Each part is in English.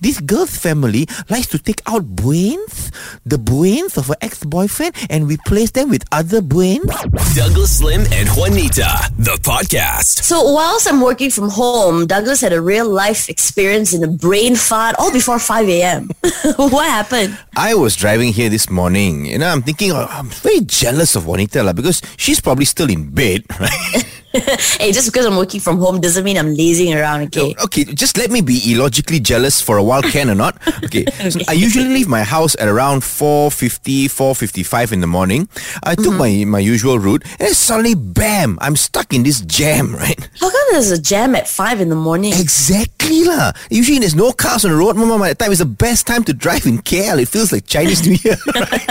this girl's family likes to take out brains, the brains of her ex-boyfriend, and replace them with other brains. Douglas Lim and Juanita, the podcast. So whilst I'm working from home, Douglas had a real life experience in a brain fart all before 5 a.m. what happened? I was driving here this morning, you know, I'm thinking, oh, I'm very jealous of Juanita la, because she's probably still in bed, right? hey, just because I'm working from home doesn't mean I'm lazing around, okay? Okay, just let me be illogically jealous for a while, can or not? Okay. So I usually leave my house at around 4.50, 4.55 in the morning. I took my, my usual route and suddenly, bam, I'm stuck in this jam, right? How come there's a jam at 5 in the morning? Exactly lah. Usually there's no cars on the road. Mama, that time is the best time to drive in KL. It feels like Chinese New Year. right?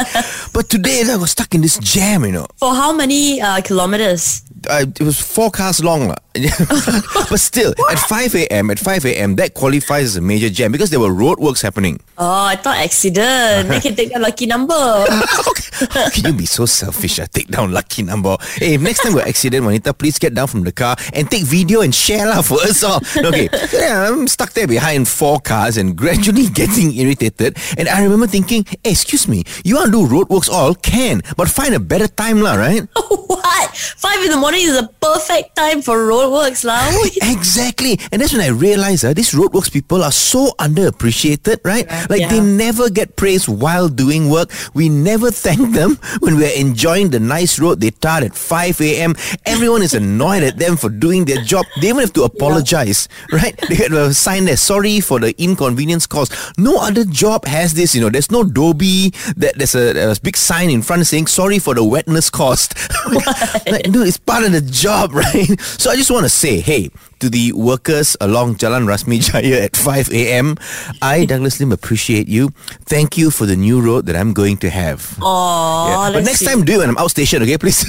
But today I was stuck in this jam, you know. For how many uh, kilometers? Uh, it was four cars long. but still, at 5 a.m., at 5 a.m., that qualifies as a major jam because there were roadworks happening. Oh, I thought accident. they can take a lucky number. How can you be so selfish? I take down lucky number. Hey, if next time we're accident, Juanita, please get down from the car and take video and share lah for us all. Okay, yeah, I'm stuck there behind four cars and gradually getting irritated. And I remember thinking, hey, excuse me, you want to do roadworks all? Can, but find a better time lah, right? what? 5 in the morning is a perfect time for roadworks, lah. Exactly. And that's when I realized uh, these roadworks people are so underappreciated, right? Like they never get praised while doing work. We never thank them when we're enjoying the nice road they tar at 5 a.m. Everyone is annoyed at them for doing their job. They even have to apologize, right? They have a sign there, sorry for the inconvenience caused. No other job has this, you know. There's no Dobi. That there's a, a big sign in front saying sorry for the wetness caused. like, dude, it's part of the job, right? So I just want to say, hey, to the workers along Jalan Rasmi Jaya at 5 a.m., I, Douglas Lim, appreciate you. Thank you for the new road that I'm going to have. Oh, Yeah. But next time, do it when I'm outstation, okay, please?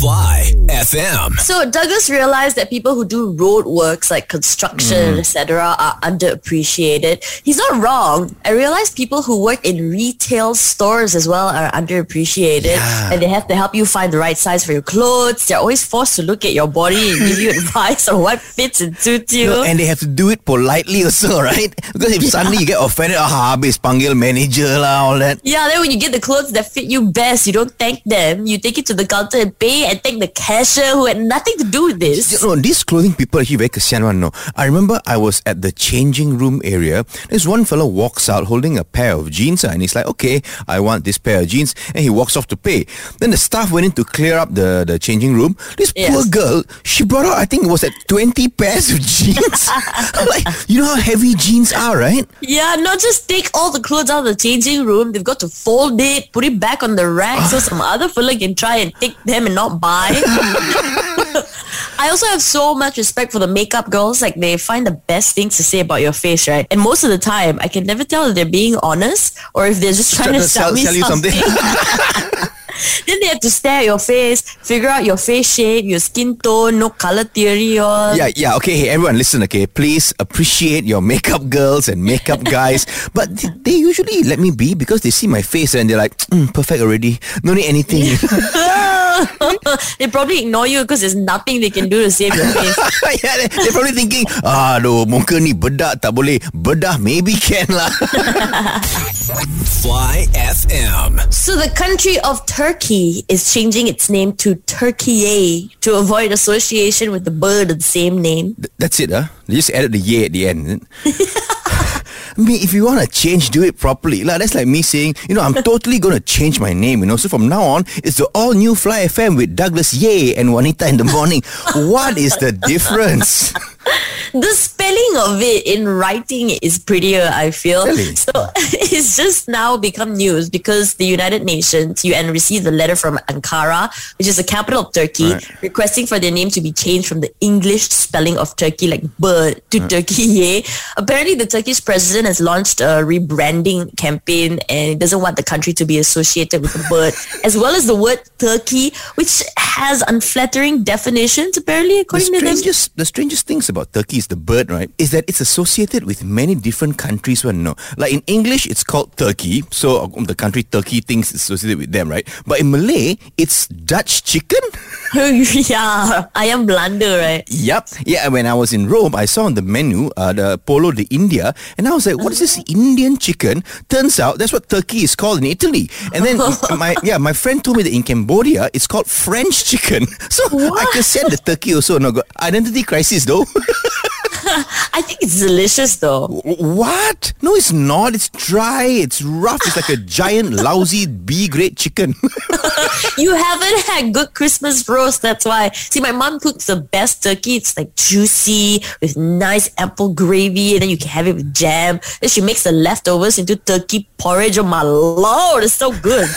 Fly FM. So Douglas realized that people who do road works like construction, mm. etc., are underappreciated. He's not wrong. I realized people who work in retail stores as well are underappreciated, Yeah. and they have to help you find the right size for your clothes. They're always forced to look at your body and give you advice on what fits suits you. No, and they have to do it politely also, right? Because if suddenly you get offended, ah, habis panggil manager lah, all that. yeah, then when you get the clothes that fit you best, you don't thank them. You take it to the counter and pay and thank the cashier who had nothing to do with this. You know, these clothing people are actually very kasihan one, no. I remember I was at the changing room area. This one fellow walks out holding a pair of jeans ah, and he's like, okay, I want this pair of jeans. And he walks off to pay. Then the staff went in to clear up the, the changing room. This poor girl, she brought out, I think it was at 20 pairs of jeans. Like, you know how heavy jeans are, right? Yeah, not just take all the clothes out of the changing room. They've got to fold it, put it back on the rack so ah. some other fella can try and take them and not buy. I also have so much respect for the makeup girls. Like they find the best things to say about your face, right? And most of the time, I can never tell if they're being honest or if they're just trying to sell, me you something. then they have to stare at your face, figure out your face shape, your skin tone, no color theory or Yeah, yeah, okay. Hey, everyone, listen, okay. Please appreciate your makeup girls and makeup guys. but th- they usually let me be because they see my face and they're like, mm, perfect already. No need anything. they probably ignore you because there's nothing they can do to save your face. yeah, they, they're probably thinking, aduh, muka ni bedak tak boleh. Bedah maybe can lah. Fly FM. So the country of Turkey is changing its name to Turkey eh, to avoid association with the bird of the same name. Th- That's it, huh? They just added the ye at the end. I mean, if you want to change, do it properly. Like, that's like me saying, you know, I'm totally going to change my name, you know. So from now on, it's the all new Fly FM with Douglas Ye and Juanita in the morning. what is the difference? The spelling of it in writing is prettier, I feel. Really? So it's just now become news because the United Nations, UN, received a letter from Ankara, which is the capital of Turkey, Right. requesting for their name to be changed from the English spelling of Turkey, like bird, to Türkiye. Apparently, the Turkish president has launched a rebranding campaign and doesn't want the country to be associated with the bird, as well as the word Turkey, which has unflattering definitions, apparently, The according to them. the strangest things about Turkey turkeys, the bird, right, is that it's associated with many different countries. Well, no, like in English, it's called turkey, so um, the country Turkey thinks it's associated with them, right? But in Malay, it's Dutch chicken. yeah, ayam Belanda, right? Yep. Yeah, when I was in Rome, I saw on the menu uh, the Polo de India, and I was like, what is this Indian chicken? Turns out that's what turkey is called in Italy. And then my yeah, my friend told me that in Cambodia, it's called French chicken. So I could send the turkey also. No, got identity crisis though. I think it's delicious though. what? No, it's not. It's dry. It's rough. It's like a giant, lousy B grade chicken. You haven't had good Christmas roast, that's why. See, my mom cooks the best turkey. It's like juicy with nice apple gravy, and then you can have it with jam. Then she makes the leftovers into turkey porridge. Oh my lord, it's so good.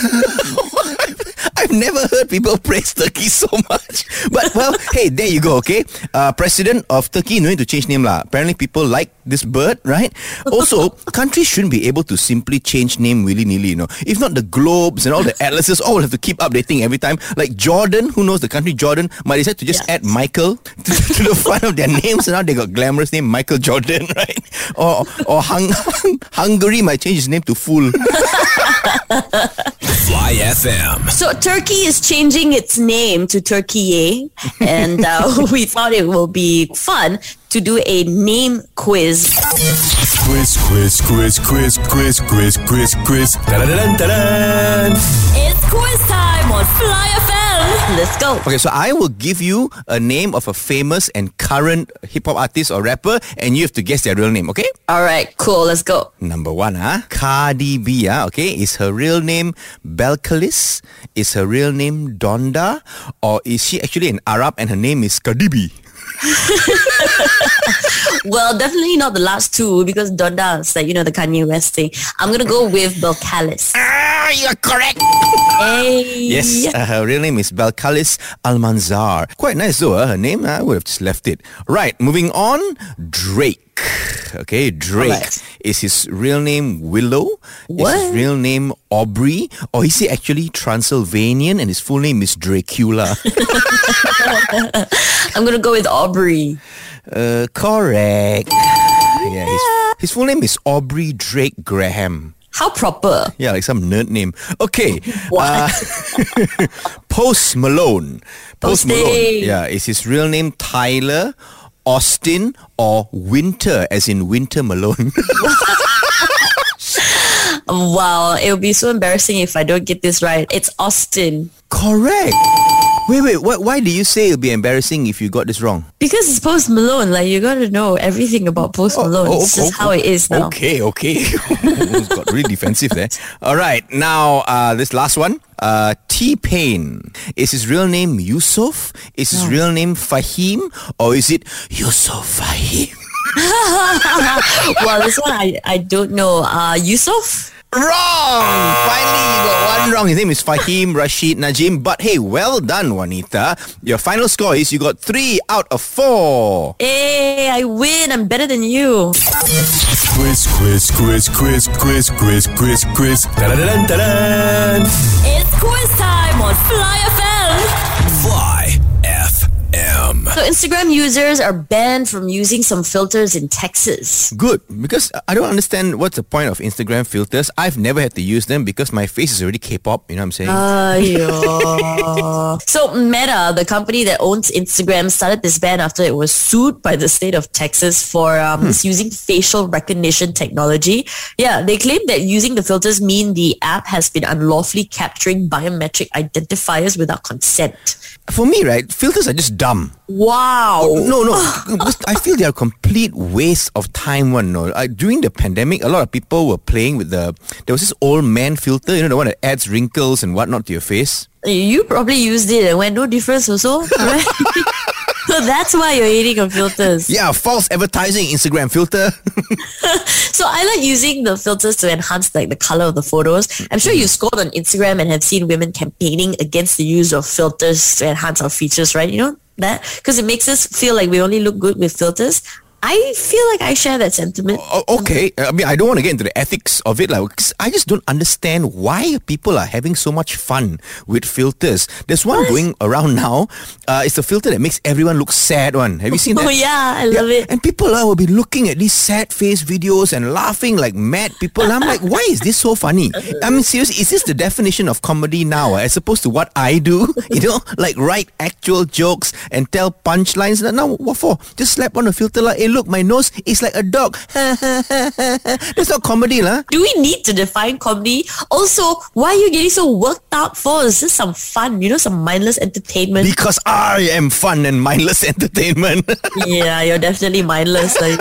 I've never heard people praise Turkey so much. But well, hey, there you go. Okay, uh, president of Turkey, no need to change name lah. Apparently, people like this bird, right? Also, countries shouldn't be able to simply change name willy nilly. You know, if not, the globes and all the atlases all will have to keep updating every time. Like Jordan, who knows the country Jordan, might decide to just Yes. add Michael to, to the front of their names, and now they got glamorous name Michael Jordan, right? Or or Hung- Hungary might change his name to Fool. Fly FM. So Turkey is changing its name to Türkiye, and uh, we thought it will be fun to do a name quiz. Quiz, quiz, quiz, quiz, quiz, quiz, quiz, quiz. Da-da-da-dun-da-dun. It's quiz time on Fly FM. Let's go. Okay, so I will give you a name of a famous and current hip hop artist or rapper, and you have to guess their real name, okay? All right, cool. Let's go. Number one, ah, Cardi B, ah, okay? Is her real name Belcalis? Is her real name Donda? Or is she actually an Arab and her name is Cardi B? Well, definitely not the last two because Donda is like, you know, the Kanye West thing. I'm going to go with Belcalis. Ah, you're correct! Hey. Yes, uh, her real name is Belcalis Almanzar. Quite nice though, uh, her name. I would have just left it. Right, moving on. Drake. Okay, Drake. Alright. Is his real name Willow? Is his What? real name Aubrey? Or is he actually Transylvanian and his full name is Dracula? I'm going to go with Aubrey. uh, correct. Yeah, his, his full name is Aubrey Drake Graham. How proper. Yeah, like some nerd name. Okay. What? uh, Post Malone. Post Malone. Yeah, is his real name Tyler, Austin, or Winter, as in Winter Malone? Wow, it would be so embarrassing if I don't get this right. It's Austin. Correct. Wait, wait. What, why do you say it'll be embarrassing if you got this wrong? Because it's Post Malone. Like, you got to know everything about Post Malone. Oh, it's just how it is now. Okay, okay. Almost got really defensive there. All right, now uh, this last one. Uh, T Pain. Is his real name Yusuf? Is his real name Faheem? Or is it Yusuf Faheem? well, this one I, I don't know. Uh, Yusuf? Wrong! Ah. Finally, you got one wrong. His name is Faheem Rasheed Najm. But hey, well done, Juanita. Your final score is you got three out of four. Hey, I win. I'm better than you. Quiz, quiz, quiz, quiz, quiz, quiz, quiz, quiz. Da-da-da-dun-da-dun. It's quiz time on Fly FM. Fly So Instagram users are banned from using some filters in Texas. Good, because I don't understand what's the point of Instagram filters. I've never had to use them because my face is already K-pop. You know what I'm saying? So Meta, the company that owns Instagram, started this ban after it was sued by the state of Texas for um, misusing facial recognition technology. Yeah, they claim that using the filters mean the app has been unlawfully capturing biometric identifiers without consent. For me, right, filters are just dumb. Wow. Oh, no, no, because I feel they are a complete waste of time. One, no. I, during the pandemic, a lot of people were playing with the. There was this old man filter, you know, the one that adds wrinkles and whatnot to your face. You probably used it and went no difference also, right? So that's why you're eating on filters. Yeah, false advertising Instagram filter. So I like using the filters to enhance like the color of the photos. I'm sure you scrolled on Instagram and have seen women campaigning against the use of filters to enhance our features, right? You know that because it makes us feel like we only look good with filters. I feel like I share that sentiment. Okay, I mean, I don't want to get into the ethics of it, like, I just don't understand why people are having so much fun with filters. There's one going around now. Uh, it's a filter that makes everyone look sad. One, have you seen that? Oh yeah, I love it. And people uh, will be looking at these sad face videos and laughing like mad people. I'm like, why is this so funny? I mean, seriously, is this the definition of comedy now, uh, as opposed to what I do? You know, like write actual jokes and tell punchlines. Now, what for? Just slap on a filter like, hey, look, my nose is like a dog. That's not comedy, lah. Do we need to define comedy? Also, why are you getting so worked up for? Is this some fun? You know, some mindless entertainment? Because I am fun and mindless entertainment. yeah, you're definitely mindless. Like.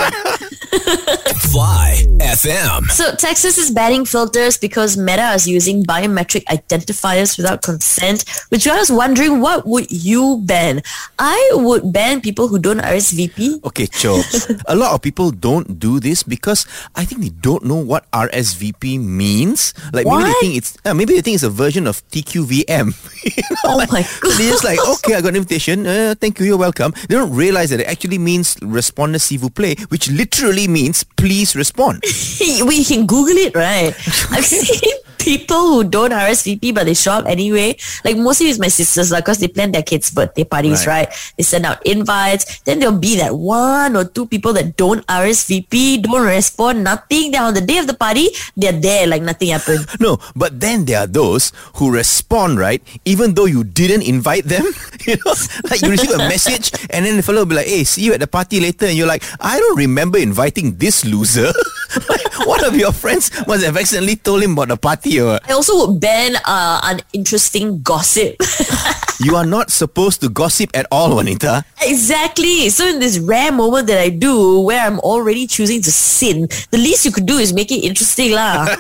Fly FM. So Texas is banning filters because Meta is using biometric identifiers without consent, which I was wondering, what would you ban? I would ban people who don't RSVP. Okay, Cho. A lot of people don't do this because I think they don't know what RSVP means. Like maybe they think it's uh, maybe they think it's a version of TQVM. You know, Oh like- my so They're just like, okay, I got an invitation. Uh, thank you, you're welcome. They don't realize that it actually means respondez s'il vous plaît, which literally means please respond. we can Google it, right? I've seen people who don't RSVP but they show up anyway. Like mostly it's my sisters, like, because they plan their kids' birthday parties, Right. right. They send out invites. Then there'll be that one or two people that don't RSVP, don't respond, nothing. Then on the day of the party, they're there like nothing happened. No, but then there are those who respond, right? Even though you didn't invite them. you know, like you receive a message and then the fellow will be like, hey, see you at the party later. And you're like, I don't remember inviting this loser. one of your friends must have accidentally told him about the party or? I also would ban uh, uninteresting gossip. You are not supposed to gossip at all, Juanita. exactly. So in this rare moment that I do where I'm already choosing to sin, the least you could do is make it interesting lah.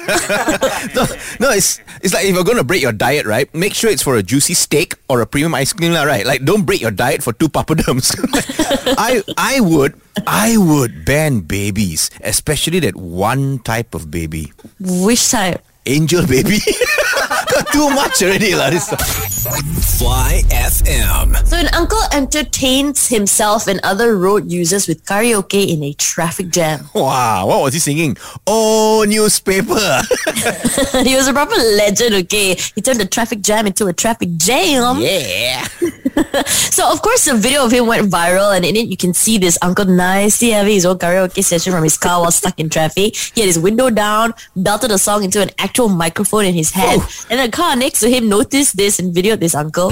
No, no, it's it's like if you're going to break your diet, right? Make sure it's for a juicy steak or a premium ice cream, lah, right? Like don't break your diet for two papadums. I I would I would ban babies, especially that one type of baby, Which type? angel baby. Too much already, lah. This Fly FM. So an uncle entertains himself and other road users with karaoke in a traffic jam. Wow, what was he singing? Oh, newspaper. he was a proper legend, okay? He turned the traffic jam into a traffic jam. yeah. So of course the video of him went viral and in it you can see this uncle nicely having his own karaoke session from his car while stuck in traffic. He had his window down, belted a song into an actual microphone in his hand. And the car next to him noticed this and videoed this uncle.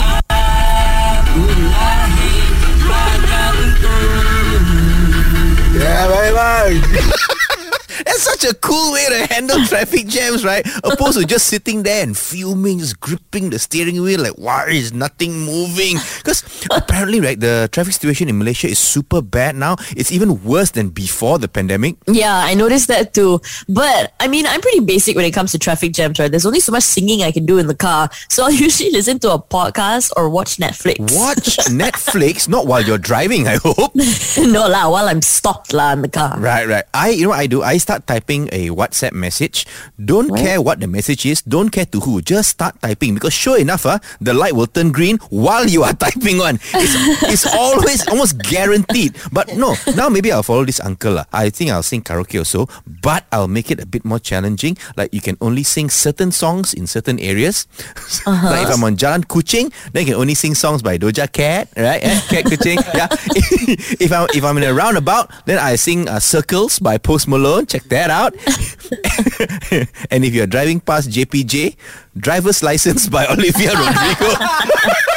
Yeah, bye bye. That's such a cool way to handle traffic jams, right? Opposed to just sitting there and fuming, just gripping the steering wheel, like, why is nothing moving? Because apparently, right, the traffic situation in Malaysia is super bad now. It's even worse than before the pandemic. Yeah, I noticed that too. But I mean, I'm pretty basic when it comes to traffic jams, right? There's only so much singing I can do in the car. So I'll usually listen to a podcast or watch Netflix. Watch Netflix, not while you're driving, I hope. no lah, while I'm stopped lah in the car. Right, right. I, you know, what I do. I start typing a WhatsApp message. Don't care what the message is. Don't care to who. Just start typing because sure enough, uh, the light will turn green while you are typing one. It's, it's always almost guaranteed. But no, now maybe I'll follow this uncle. Uh. I think I'll sing karaoke also, but I'll make it a bit more challenging. Like you can only sing certain songs in certain areas. like if I'm on Jalan Kuching, then you can only sing songs by Doja Cat, right? Eh? Cat Kuching. Yeah. if I'm if I'm in a roundabout, then I sing uh, Circles by Post Malone. Check that out. and if you're driving past JPJ, Driver's License by Olivia Rodrigo.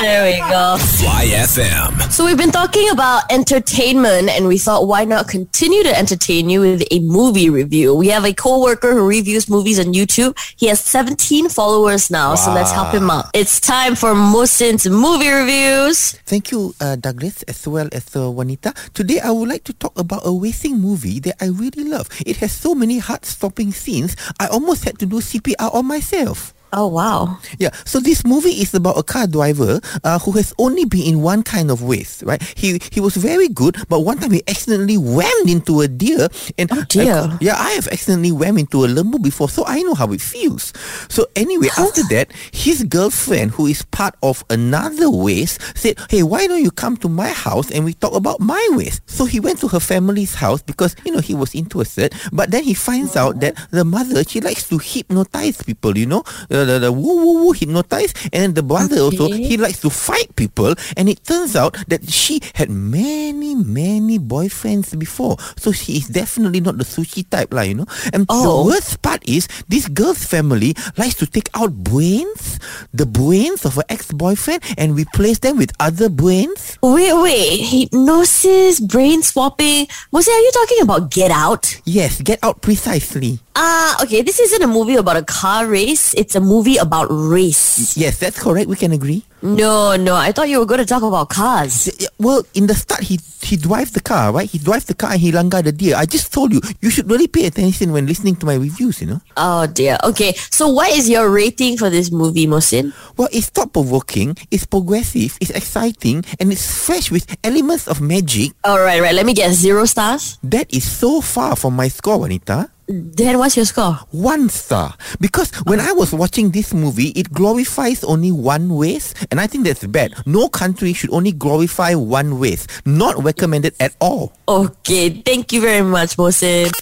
There we go. Fly FM. So we've been talking about entertainment and we thought why not continue to entertain you with a movie review. We have a co-worker who reviews movies on YouTube. He has 17 followers now, so let's help him out. It's time for Musin's movie reviews. Thank you, uh, Douglas, as well as uh, Juanita. Today, I would like to talk about a racing movie that I really love. It has so many heart-stopping scenes, I almost had to do CPR on myself. Oh wow. Yeah, so this movie is about a car driver uh, who has only been in one kind of ways, right? He he was very good, but one time he accidentally whammed into a deer, and Oh, dear. I- yeah, I have accidentally whammed into a lembu before, so I know how it feels. So anyway, after that, his girlfriend, who is part of another ways, said, "Hey, why don't you come to my house and we talk about my ways?" So he went to her family's house because you know he was interested, but then he finds out that the mother she likes to hypnotize people, you know, the, the, the woo woo woo hypnotize, and the brother also he likes to fight people, and it turns out that she had many many boyfriends before, so she is definitely not the sushi type, lah, you know. And the Oh. worst part is this girl's family likes to take out brains, the brains of her ex-boyfriend, and replace them with other brains. Wait, wait. Hypnosis, brain swapping. Mose, are you talking about Get Out? Yes, get out precisely. Ah, okay. This isn't a movie about a car race. It's a movie about race. Yes, that's correct. We can agree. No, no. I thought you were going to talk about cars. Well, in the start, he he drives the car, right? He drives the car and he langgar the deer. I just told you, you should really pay attention when listening to my reviews, you know? Oh dear. Okay. So what is your rating for this movie, Mosin? Well, it's thought-provoking, it's progressive, it's exciting, and it's fresh with elements of magic. All right, right. Let me get zero stars. That is so far from my score, Wanita. Then what's your score? One star. Because when I was watching this movie, it glorifies only one race, and I think that's bad. No country should only glorify one race. Not recommended at all. Okay. Thank you very much, Mosin.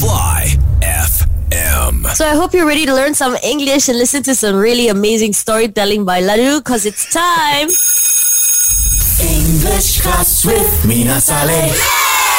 Fly FM. So I hope you're ready to learn some English and listen to some really amazing storytelling by Ladu because it's time. English class with Mina Saleh.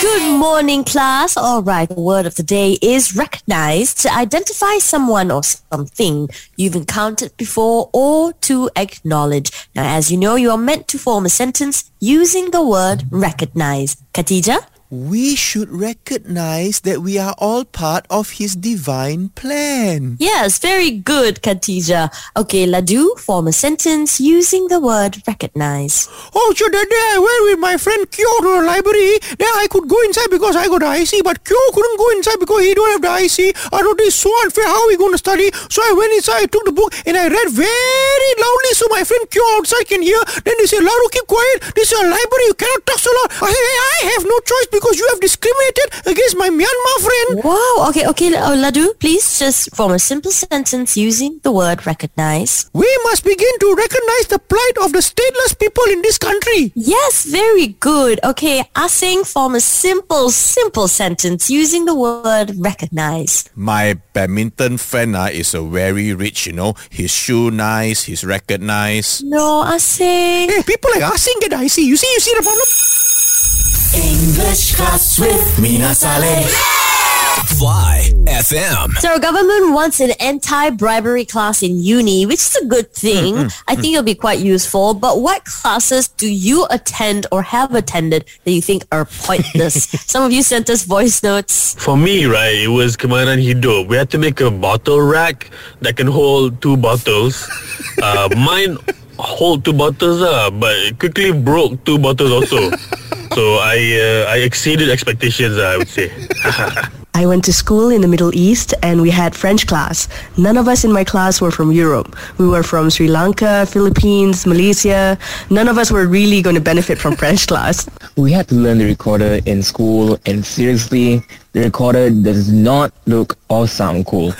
Good morning, class. All right, the word of the day is recognize to identify someone or something you've encountered before or to acknowledge. Now, as you know, you are meant to form a sentence using the word recognize. Katija? We should recognize that we are all part of His divine plan. Yes, very good, Katija. Okay, Ladu, form a sentence using the word recognize. Oh, so that day I went with my friend Kyo to the library. Then I could go inside because I got the IC, but Kyo couldn't go inside because he don't have the IC. I thought this is so unfair. How are we going to study? So I went inside, I took the book, and I read very loudly so my friend Kyo outside can hear. Then they say, Laru, keep quiet. This is a library. You cannot talk so loud. I say, hey, I have no choice because you have discriminated against my Myanmar friend. Wow, okay, okay, uh, Ladu, please just form a simple sentence using the word recognize. We must begin to recognize the plight of the stateless people in this country. Yes, very good. Okay, Asing, form a simple, simple sentence using the word recognize. My badminton friend uh, is a very rich, you know. His shoe nice, he's recognized. No, Asing. Hey, people like asking get IC. You see, you see the problem? English class with Mina Saleh. Fly FM. So our government wants an anti-bribery class in uni, which is a good thing. I think it'll be quite useful. But what classes do you attend or have attended that you think are pointless? Some of you sent us voice notes. For me, right, it was Kemahiran Hidup. We had to make a bottle rack that can hold two bottles. Uh, mine hold two bottles, uh, but it quickly broke two bottles also. So I uh, I exceeded expectations, I would say. I went to school in the Middle East and we had French class. None of us in my class were from Europe. We were from Sri Lanka, Philippines, Malaysia. None of us were really going to benefit from French class. We had to learn the recorder in school and seriously, the recorder does not look or sound cool.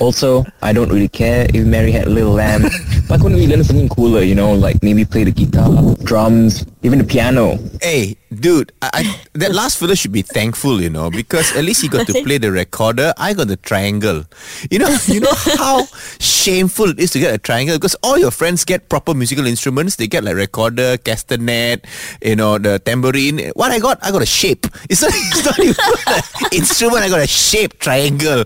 Also, I don't really care if Mary had a little lamb. Why couldn't we learn something cooler, you know, like maybe play the guitar, drums, even the piano? Hey, dude, I, I, that last fella should be thankful, you know, because at least he got to play the recorder. I got the triangle. You know, you know how shameful it is to get a triangle because all your friends get proper musical instruments. They get like recorder, castanet, you know, the tambourine. What I got, I got a shape. It's not, it's not even an instrument. I got a shape triangle.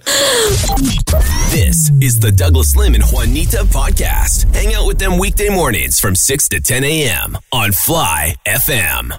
This is the Douglas Lim and Juanita podcast. Hang out with them weekday mornings from 6 to 10 a.m. on Fly FM.